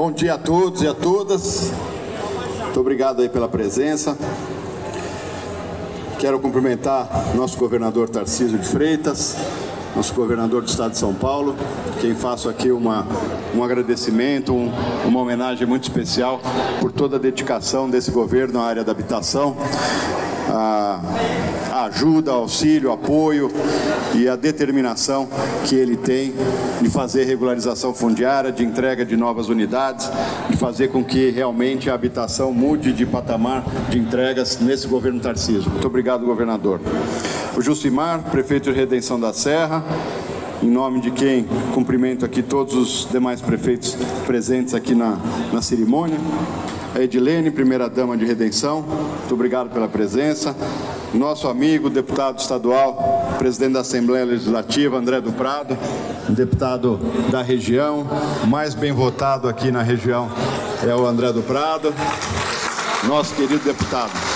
Bom dia a todos e a todas. Muito obrigado aí pela presença. Quero cumprimentar nosso governador Tarcísio de Freitas, nosso governador do estado de São Paulo, quem faço aqui uma, um agradecimento, um, uma homenagem muito especial por toda a dedicação desse governo à área da habitação. A, ajuda, auxílio, apoio e a determinação que ele tem de fazer regularização fundiária, de entrega de novas unidades, de fazer com que realmente a habitação mude de patamar de entregas nesse governo Tarcísio. Muito obrigado, governador. O Jucimar, prefeito de Redenção da Serra, em nome de quem cumprimento aqui todos os demais prefeitos presentes aqui na, na cerimônia. A Edilene, primeira-dama de Redenção, muito obrigado pela presença nosso amigo, deputado estadual, presidente da Assembleia Legislativa, André do Prado, deputado da região, mais bem votado aqui na região é o André do Prado, nosso querido deputado.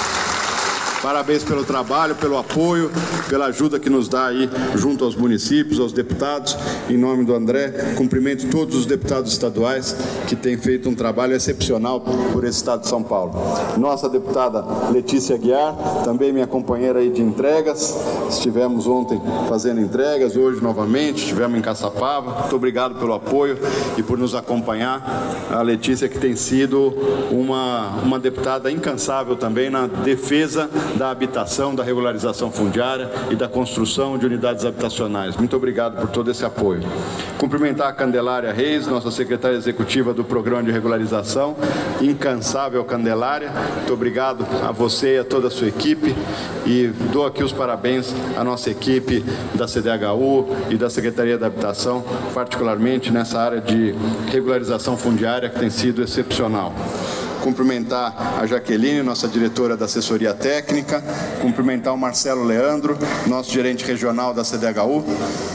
Parabéns pelo trabalho, pelo apoio, pela ajuda que nos dá aí junto aos municípios, aos deputados. Em nome do André, cumprimento todos os deputados estaduais que têm feito um trabalho excepcional por esse estado de São Paulo. Nossa deputada Letícia Guiar, também minha companheira aí de entregas. Estivemos ontem fazendo entregas, hoje novamente, estivemos em Caçapava. Muito obrigado pelo apoio e por nos acompanhar. A Letícia que tem sido uma, uma deputada incansável também na defesa da habitação, da regularização fundiária e da construção de unidades habitacionais. Muito obrigado por todo esse apoio. Cumprimentar a Candelária Reis, nossa secretária executiva do Programa de Regularização, incansável Candelária. Muito obrigado a você e a toda a sua equipe e dou aqui os parabéns à nossa equipe da CDHU e da Secretaria da Habitação, particularmente nessa área de regularização fundiária que tem sido excepcional cumprimentar a Jaqueline, nossa diretora da assessoria técnica, cumprimentar o Marcelo Leandro, nosso gerente regional da CDHU.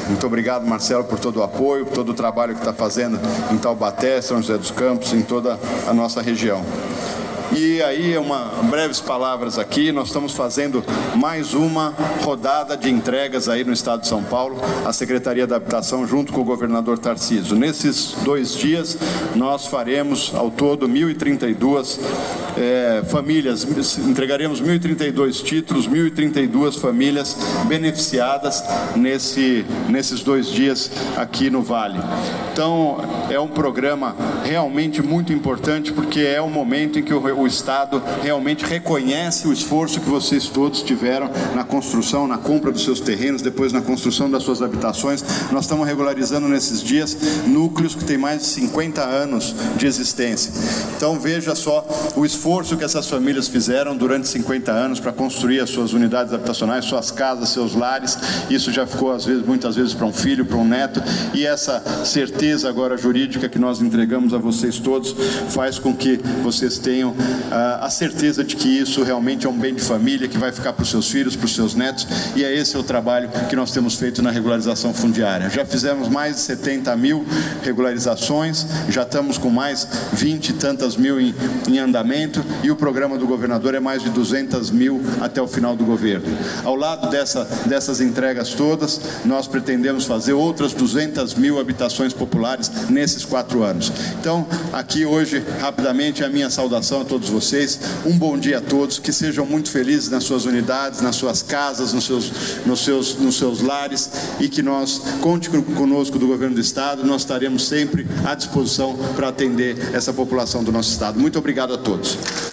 Muito obrigado, Marcelo, por todo o apoio, por todo o trabalho que está fazendo em Taubaté, São José dos Campos, em toda a nossa região. E aí, uma breves palavras aqui, nós estamos fazendo mais uma rodada de entregas aí no estado de São Paulo, a Secretaria da Habitação junto com o governador Tarcísio. Nesses dois dias, nós faremos ao todo 1.032 é, famílias, entregaremos 1.032 títulos, 1.032 famílias beneficiadas nesse, nesses dois dias aqui no Vale. Então, é um programa realmente muito importante porque é o momento em que o, o Estado realmente reconhece o esforço que vocês todos tiveram na construção, na compra dos seus terrenos, depois na construção das suas habitações. Nós estamos regularizando nesses dias núcleos que têm mais de 50 anos de existência. Então, veja só o esforço que essas famílias fizeram durante 50 anos para construir as suas unidades habitacionais, suas casas, seus lares. Isso já ficou às vezes, muitas vezes para um filho, para um neto, e essa certeza agora jurídica que nós entregamos a vocês todos faz com que vocês tenham ah, a certeza de que isso realmente é um bem de família que vai ficar para os seus filhos, para os seus netos, e é esse o trabalho que nós temos feito na regularização fundiária. Já fizemos mais de 70 mil regularizações, já estamos com mais 20 e tantas mil em, em andamento e o programa do governador é mais de 200 mil até o final do governo. Ao lado dessa, dessas entregas todas, nós pretendemos fazer outras 200 mil habitações populares nesses quatro anos. Então, aqui hoje, rapidamente, a minha saudação a todos vocês. Um bom dia a todos, que sejam muito felizes nas suas unidades, nas suas casas, nos seus, nos seus, nos seus lares e que nós, conte conosco do governo do Estado, nós estaremos sempre à disposição para atender essa população do nosso Estado. Muito obrigado a todos.